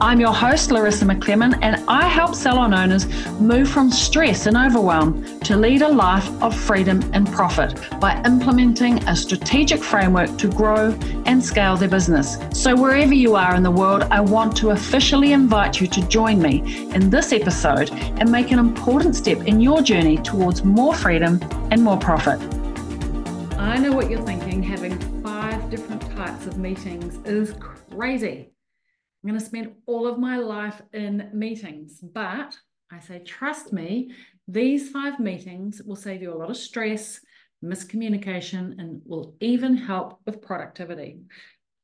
I'm your host, Larissa McClellan, and I help salon owners move from stress and overwhelm to lead a life of freedom and profit by implementing a strategic framework to grow and scale their business. So, wherever you are in the world, I want to officially invite you to join me in this episode and make an important step in your journey towards more freedom and more profit. I know what you're thinking having five different types of meetings is crazy. I'm going to spend all of my life in meetings. But I say, trust me, these five meetings will save you a lot of stress, miscommunication, and will even help with productivity.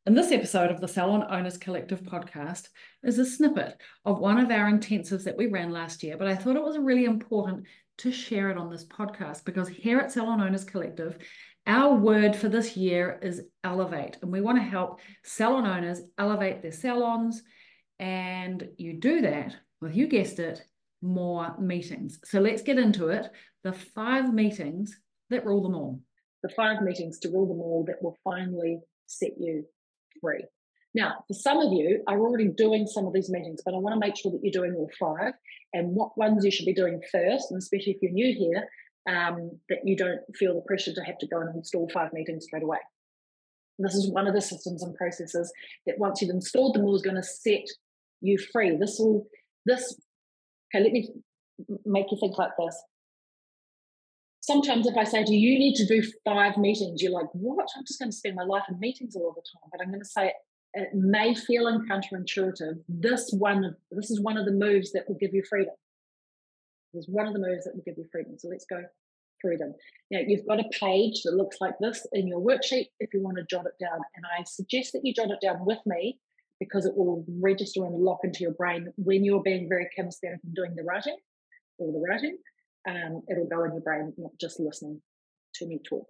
And this episode of the Salon Owners Collective podcast is a snippet of one of our intensives that we ran last year, but I thought it was really important to share it on this podcast because here at Salon Owners Collective, our word for this year is elevate, and we want to help salon owners elevate their salons. And you do that with, you guessed it, more meetings. So let's get into it. The five meetings that rule them all. The five meetings to rule them all that will finally set you free. Now, for some of you are already doing some of these meetings, but I want to make sure that you're doing all five and what ones you should be doing first. And especially if you're new here, um, that you don't feel the pressure to have to go and install five meetings straight away. This is one of the systems and processes that once you've installed them all is going to set you free. This will, this, okay, let me make you think like this. Sometimes if I say to you, you need to do five meetings, you're like, what? I'm just going to spend my life in meetings all the time. But I'm going to say it may feel counterintuitive. This one, this is one of the moves that will give you freedom. There's one of the moves that will give you freedom. So let's go through them. Now, you've got a page that looks like this in your worksheet if you want to jot it down. And I suggest that you jot it down with me because it will register and lock into your brain when you're being very kinesthetic and doing the writing or the writing. Um, it'll go in your brain, not just listening to me talk.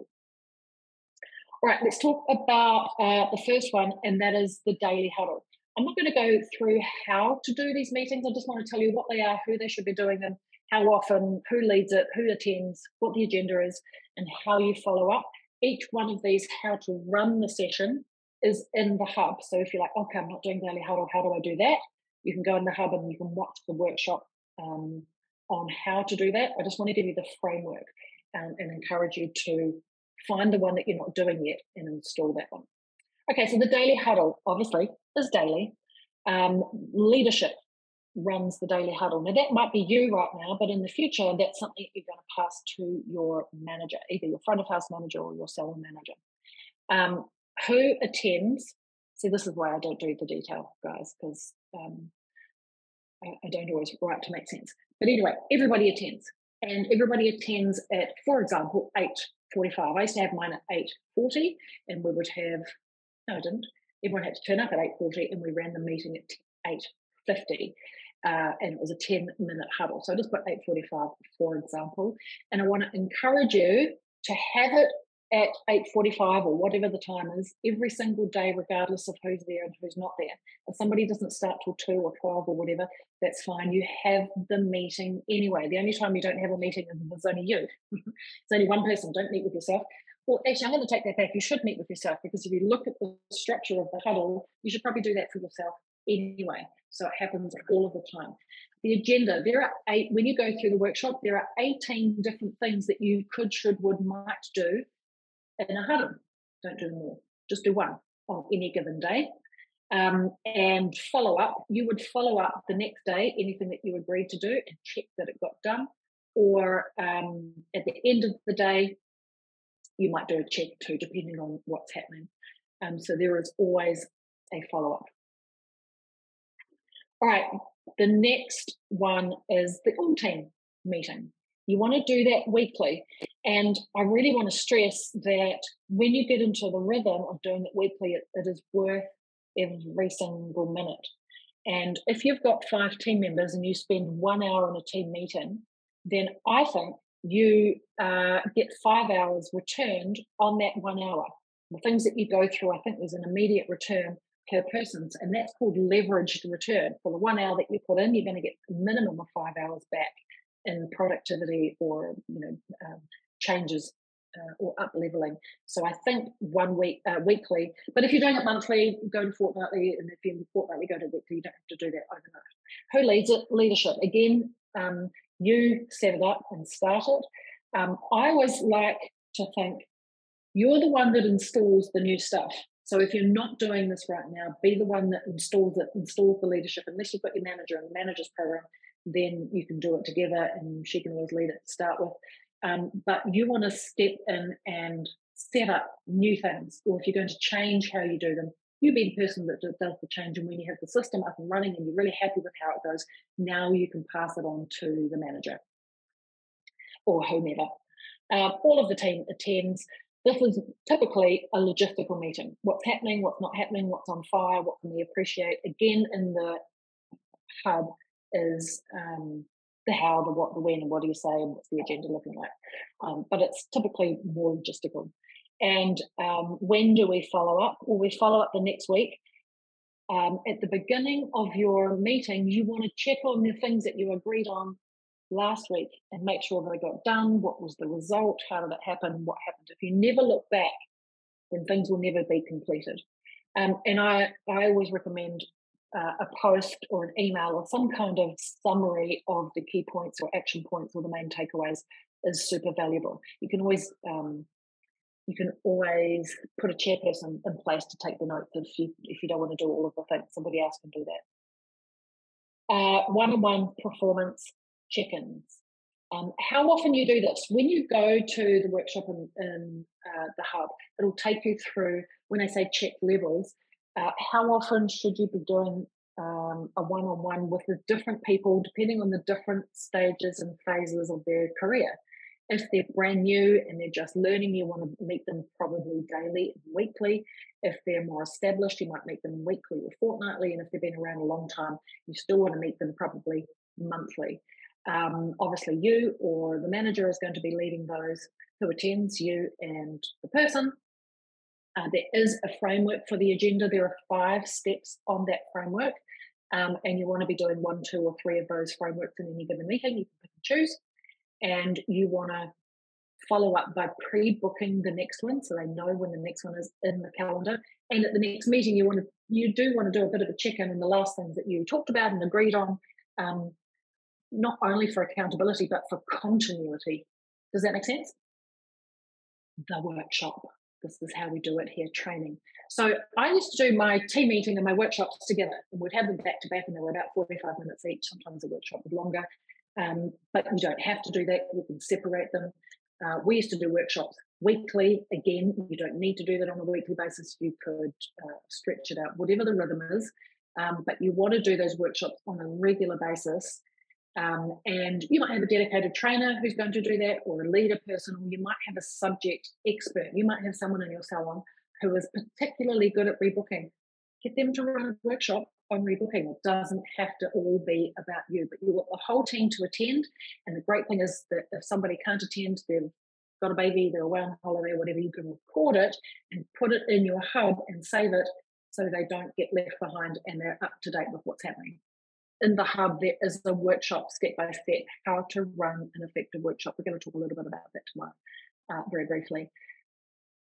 All right, let's talk about uh, the first one, and that is the daily huddle. I'm not going to go through how to do these meetings. I just want to tell you what they are, who they should be doing them, how often, who leads it, who attends, what the agenda is, and how you follow up. Each one of these, how to run the session, is in the hub. So if you're like, okay, I'm not doing daily huddle, how do I do that? You can go in the hub and you can watch the workshop um, on how to do that. I just want to give you the framework um, and encourage you to find the one that you're not doing yet and install that one. Okay, so the daily huddle obviously is daily. Um, leadership runs the daily huddle. Now, that might be you right now, but in the future, that's something you're going to pass to your manager, either your front of house manager or your salon manager. Um, who attends? See, this is why I don't do the detail, guys, because um, I, I don't always write to make sense. But anyway, everybody attends, and everybody attends at, for example, eight forty-five. I used to have mine at eight forty, and we would have. No, I didn't. Everyone had to turn up at eight forty, and we ran the meeting at eight fifty uh, and it was a 10 minute huddle. So I just put 8.45, for example. And I want to encourage you to have it at 8.45 or whatever the time is every single day, regardless of who's there and who's not there. If somebody doesn't start till 2 or 12 or whatever, that's fine. You have the meeting anyway. The only time you don't have a meeting is there's only you. it's only one person. Don't meet with yourself. Well, actually, I'm going to take that back. You should meet with yourself because if you look at the structure of the huddle, you should probably do that for yourself anyway. So it happens all of the time. The agenda, there are eight, when you go through the workshop, there are 18 different things that you could, should, would, might do in a huddle. Don't do more, just do one on any given day. Um, and follow up, you would follow up the next day anything that you agreed to do and check that it got done. Or um, at the end of the day, you might do a check too, depending on what's happening. Um, so there is always a follow up. All right, the next one is the all team meeting. You want to do that weekly. And I really want to stress that when you get into the rhythm of doing it weekly, it, it is worth every single minute. And if you've got five team members and you spend one hour in a team meeting, then I think you uh, get five hours returned on that one hour. The things that you go through, I think there's an immediate return per person. And that's called leveraged return. For the one hour that you put in, you're going to get a minimum of five hours back in productivity or you know um, changes uh, or up leveling. So I think one week, uh, weekly. But if you're doing it monthly, go to fortnightly, and if you're fortnightly, go to weekly. You don't have to do that overnight. Who leads it? Leadership. Again, um, you set it up and start it. Um, I always like to think you're the one that installs the new stuff. So if you're not doing this right now, be the one that installs it, installs the leadership. Unless you've got your manager and the manager's program, then you can do it together and she can always lead it to start with. Um, but you want to step in and set up new things, or if you're going to change how you do them, you be the person that does the change. And when you have the system up and running and you're really happy with how it goes, now you can pass it on to the manager or whomever. Uh, all of the team attends. This is typically a logistical meeting. What's happening, what's not happening, what's on fire, what can we appreciate? Again, in the hub is um, the how, the what, the when, and what do you say, and what's the agenda looking like. Um, but it's typically more logistical. And um, when do we follow up? Well, we follow up the next week. Um, at the beginning of your meeting, you want to check on the things that you agreed on last week and make sure that they got done. What was the result? How did it happen? What happened? If you never look back, then things will never be completed. Um, and I, I always recommend uh, a post or an email or some kind of summary of the key points or action points or the main takeaways is super valuable. You can always um, you can always put a chairperson in place to take the notes if you if you don't want to do all of the things. Somebody else can do that. Uh, one-on-one performance check-ins. Um, how often you do this? When you go to the workshop in, in uh, the hub, it'll take you through. When I say check levels, uh, how often should you be doing um, a one-on-one with the different people, depending on the different stages and phases of their career? If they're brand new and they're just learning, you want to meet them probably daily, weekly. If they're more established, you might meet them weekly or fortnightly. And if they've been around a long time, you still want to meet them probably monthly. Um, obviously, you or the manager is going to be leading those who attends, you and the person. Uh, there is a framework for the agenda. There are five steps on that framework. Um, and you want to be doing one, two, or three of those frameworks in any given meeting. You can pick and choose and you want to follow up by pre-booking the next one so they know when the next one is in the calendar and at the next meeting you want to you do want to do a bit of a check-in on the last things that you talked about and agreed on um, not only for accountability but for continuity does that make sense the workshop this is how we do it here training so i used to do my team meeting and my workshops together and we'd have them back to back and they were about 45 minutes each sometimes a workshop was longer um, but you don't have to do that. You can separate them. Uh, we used to do workshops weekly. Again, you don't need to do that on a weekly basis. You could uh, stretch it out, whatever the rhythm is. Um, but you want to do those workshops on a regular basis. Um, and you might have a dedicated trainer who's going to do that, or a leader person, or you might have a subject expert. You might have someone in your salon who is particularly good at rebooking. Get them to run a workshop on rebooking. It doesn't have to all be about you, but you want the whole team to attend. And the great thing is that if somebody can't attend, they've got a baby, they're away on holiday, whatever, you can record it and put it in your hub and save it so they don't get left behind and they're up to date with what's happening. In the hub, there is a workshop step by step how to run an effective workshop. We're going to talk a little bit about that tomorrow, uh, very briefly.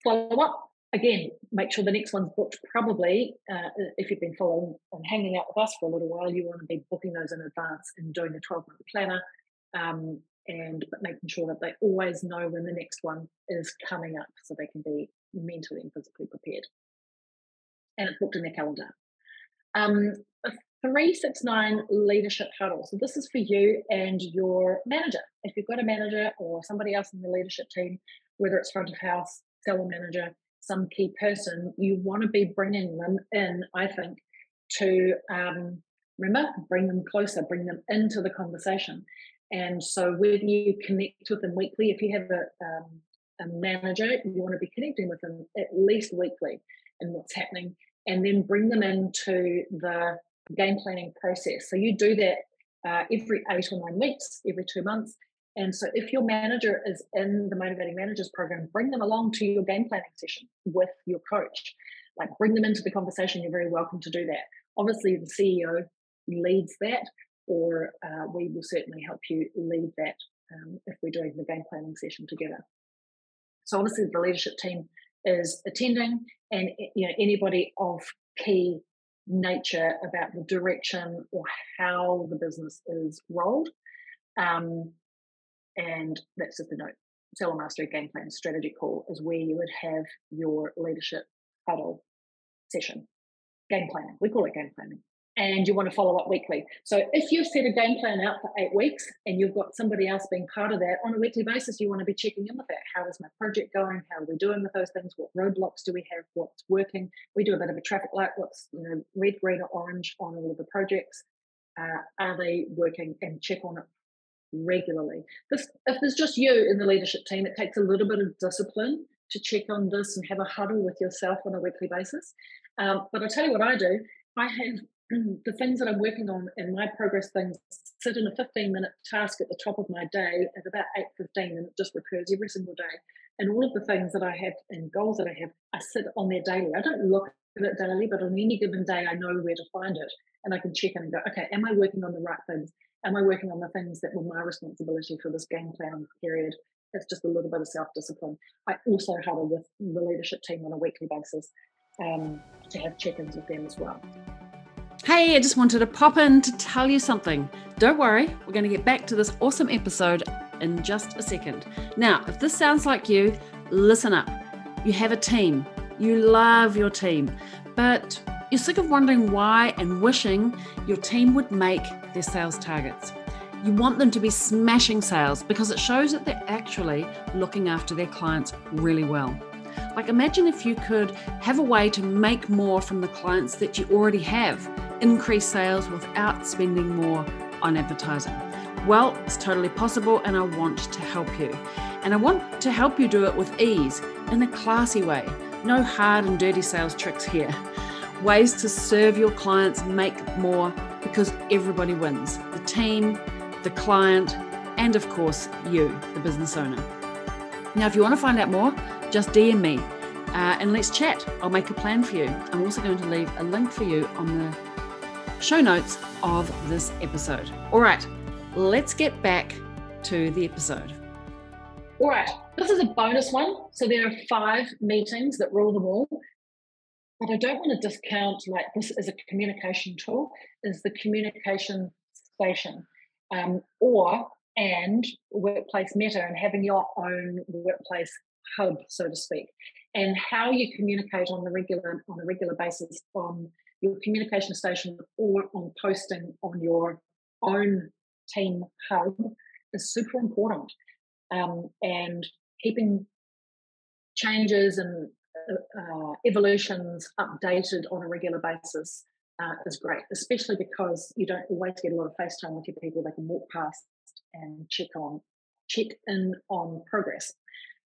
Follow up again, make sure the next one's booked. Probably, uh, if you've been following and hanging out with us for a little while, you want to be booking those in advance and doing a 12 month planner um, and making sure that they always know when the next one is coming up so they can be mentally and physically prepared. And it's booked in their calendar. Um, 369 leadership huddle. So, this is for you and your manager. If you've got a manager or somebody else in the leadership team, whether it's front of house, seller manager, some key person, you want to be bringing them in, I think, to um, remember, bring them closer, bring them into the conversation. And so when you connect with them weekly, if you have a, um, a manager, you want to be connecting with them at least weekly and what's happening, and then bring them into the game planning process. So you do that uh, every eight or nine weeks, every two months, and so, if your manager is in the Motivating Managers program, bring them along to your game planning session with your coach. like bring them into the conversation, you're very welcome to do that. Obviously, the CEO leads that, or uh, we will certainly help you lead that um, if we're doing the game planning session together. So obviously, the leadership team is attending, and you know anybody of key nature about the direction or how the business is rolled. Um, and that's just the note. Salon Mastery Game Plan Strategy Call is where you would have your leadership huddle session. Game planning. We call it game planning and you want to follow up weekly. So if you've set a game plan out for eight weeks and you've got somebody else being part of that on a weekly basis, you want to be checking in with that. How is my project going? How are we doing with those things? What roadblocks do we have? What's working? We do a bit of a traffic light. What's you know red, green, or orange on all of the projects? Uh, are they working? And check on it regularly. This, if there's just you in the leadership team, it takes a little bit of discipline to check on this and have a huddle with yourself on a weekly basis. Um, but I'll tell you what I do. I have the things that I'm working on and my progress things sit in a 15 minute task at the top of my day at about 8.15 and it just recurs every single day. And all of the things that I have and goals that I have, I sit on there daily. I don't look at it daily, but on any given day, I know where to find it. And I can check in and go, okay, am I working on the right things? Am I working on the things that were my responsibility for this game plan period? It's just a little bit of self discipline. I also huddle with the leadership team on a weekly basis um, to have check ins with them as well. Hey, I just wanted to pop in to tell you something. Don't worry, we're going to get back to this awesome episode in just a second. Now, if this sounds like you, listen up. You have a team, you love your team, but you're sick of wondering why and wishing your team would make their sales targets. You want them to be smashing sales because it shows that they're actually looking after their clients really well. Like, imagine if you could have a way to make more from the clients that you already have increase sales without spending more on advertising? Well, it's totally possible, and I want to help you. And I want to help you do it with ease in a classy way. No hard and dirty sales tricks here. Ways to serve your clients, make more, because everybody wins the team, the client, and of course, you, the business owner. Now, if you want to find out more, just DM me uh, and let's chat. I'll make a plan for you. I'm also going to leave a link for you on the show notes of this episode. All right, let's get back to the episode. All right, this is a bonus one. So there are five meetings that rule them all. But I don't want to discount like this as a communication tool, is the communication station. Um, or and workplace meta and having your own workplace hub, so to speak, and how you communicate on the regular on a regular basis on your communication station or on posting on your own team hub is super important. Um, and keeping changes and uh, uh, evolutions updated on a regular basis uh, is great, especially because you don't always get a lot of FaceTime with your people. They can walk past and check on, check in on progress.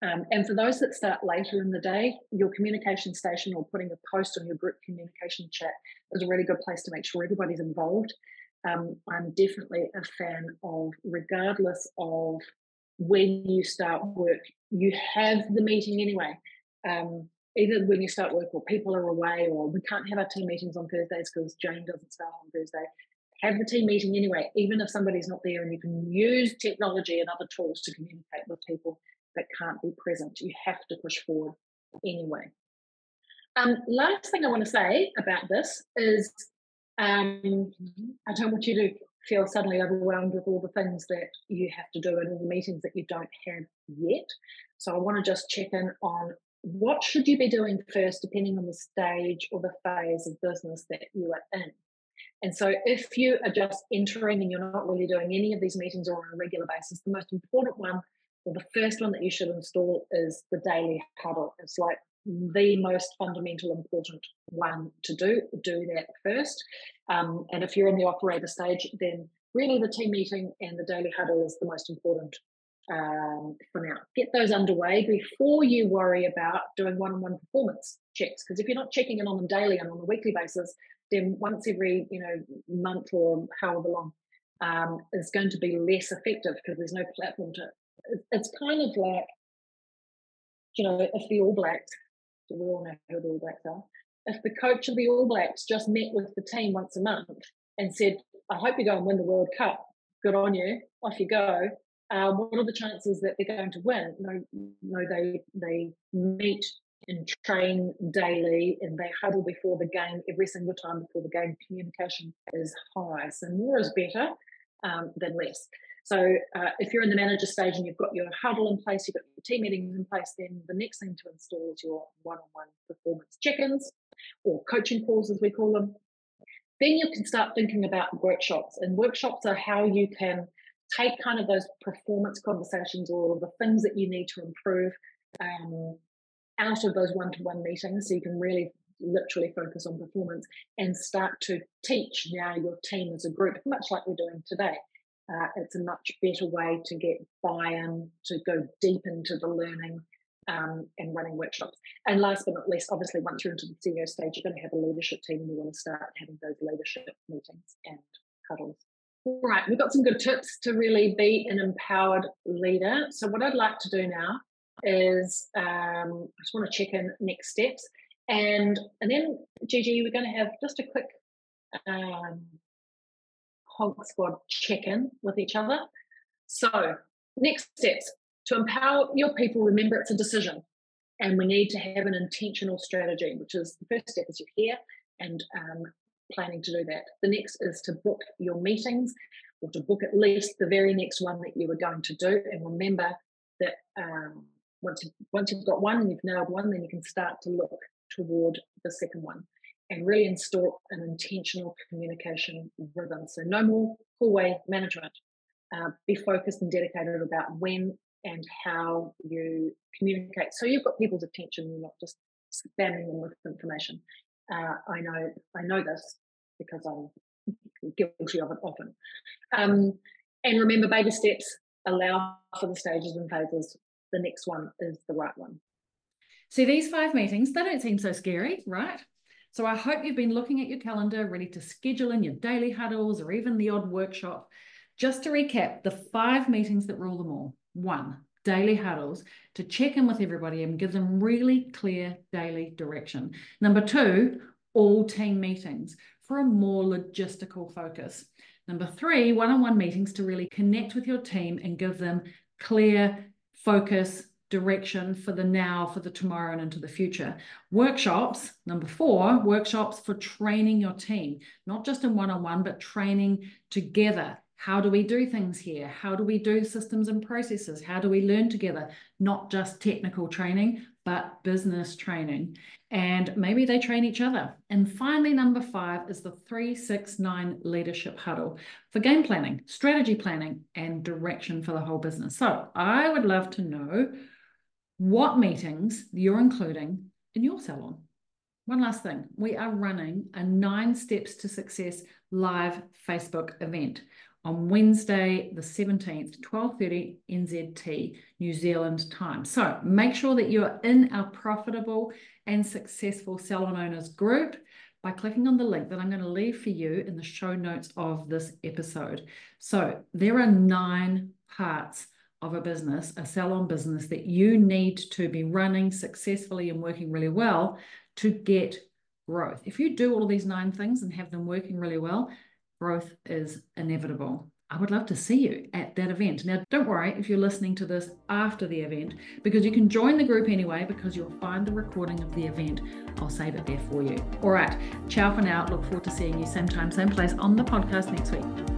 Um, and for those that start later in the day, your communication station or putting a post on your group communication chat is a really good place to make sure everybody's involved. Um, I'm definitely a fan of, regardless of when you start work, you have the meeting anyway. Um, either when you start work or people are away or we can't have our team meetings on Thursdays because Jane doesn't start on Thursday. Have the team meeting anyway, even if somebody's not there, and you can use technology and other tools to communicate with people that can't be present. You have to push forward anyway. Um, last thing I want to say about this is um, I don't want you to feel suddenly overwhelmed with all the things that you have to do and all the meetings that you don't have yet. So I want to just check in on what should you be doing first, depending on the stage or the phase of business that you are in. And so, if you are just entering and you're not really doing any of these meetings or on a regular basis, the most important one well, the first one that you should install is the daily huddle. It's like the most fundamental, important one to do. Do that first. Um, and if you're in the operator stage, then really the team meeting and the daily huddle is the most important um, for now. Get those underway before you worry about doing one on one performance checks. Because if you're not checking in on them daily and on a weekly basis, then once every you know month or however long um, is going to be less effective because there's no platform to it's kind of like, you know, if the All Blacks, we all know who the All Blacks are, if the coach of the All Blacks just met with the team once a month and said, I hope you go and win the World Cup, good on you, off you go. Uh, what are the chances that they're going to win? No, no, they they meet and train daily and they huddle before the game every single time before the game. Communication is high, so more is better um, than less. So uh, if you're in the manager stage and you've got your huddle in place, you've got your team meetings in place, then the next thing to install is your one-on-one performance check-ins or coaching calls, as we call them. Then you can start thinking about workshops, and workshops are how you can take kind of those performance conversations or the things that you need to improve um, out of those one-to-one meetings, so you can really literally focus on performance and start to teach now your team as a group, much like we're doing today. Uh, it's a much better way to get buy-in, to go deep into the learning um, and running workshops. And last but not least, obviously, once you're into the CEO stage, you're going to have a leadership team and you want to start having those leadership meetings and huddles. All right, we've got some good tips to really be an empowered leader. So, what I'd like to do now is um, I just want to check in next steps. And, and then, Gigi, we're going to have just a quick um, Honk Squad check in with each other. So, next steps to empower your people, remember it's a decision. And we need to have an intentional strategy, which is the first step is you're here and um, planning to do that. The next is to book your meetings or to book at least the very next one that you were going to do. And remember that um, once, you, once you've got one and you've nailed one, then you can start to look toward the second one and really install an intentional communication rhythm. So no more hallway management. Uh, be focused and dedicated about when and how you communicate. So you've got people's attention, you're not just spamming them with information. Uh, I know I know this because I'm guilty of it often. Um, and remember, baby steps allow for the stages and phases. The next one is the right one. See, these five meetings, they don't seem so scary, right? So I hope you've been looking at your calendar, ready to schedule in your daily huddles or even the odd workshop. Just to recap, the five meetings that rule them all. One, daily huddles to check in with everybody and give them really clear daily direction. Number two, all team meetings for a more logistical focus. Number three, one on one meetings to really connect with your team and give them clear focus, direction for the now, for the tomorrow, and into the future. Workshops, number four, workshops for training your team, not just in one on one, but training together how do we do things here? How do we do systems and processes? How do we learn together? Not just technical training, but business training. And maybe they train each other. And finally, number five is the 369 leadership huddle for game planning, strategy planning, and direction for the whole business. So I would love to know what meetings you're including in your salon. One last thing, we are running a nine steps to success live Facebook event on Wednesday, the 17th, 12.30 NZT, New Zealand time. So make sure that you are in our profitable and successful salon owners group by clicking on the link that I'm going to leave for you in the show notes of this episode. So there are nine parts of a business, a salon business that you need to be running successfully and working really well to get growth. If you do all of these nine things and have them working really well, growth is inevitable. I would love to see you at that event. Now, don't worry if you're listening to this after the event, because you can join the group anyway, because you'll find the recording of the event. I'll save it there for you. All right, ciao for now. Look forward to seeing you same time, same place on the podcast next week.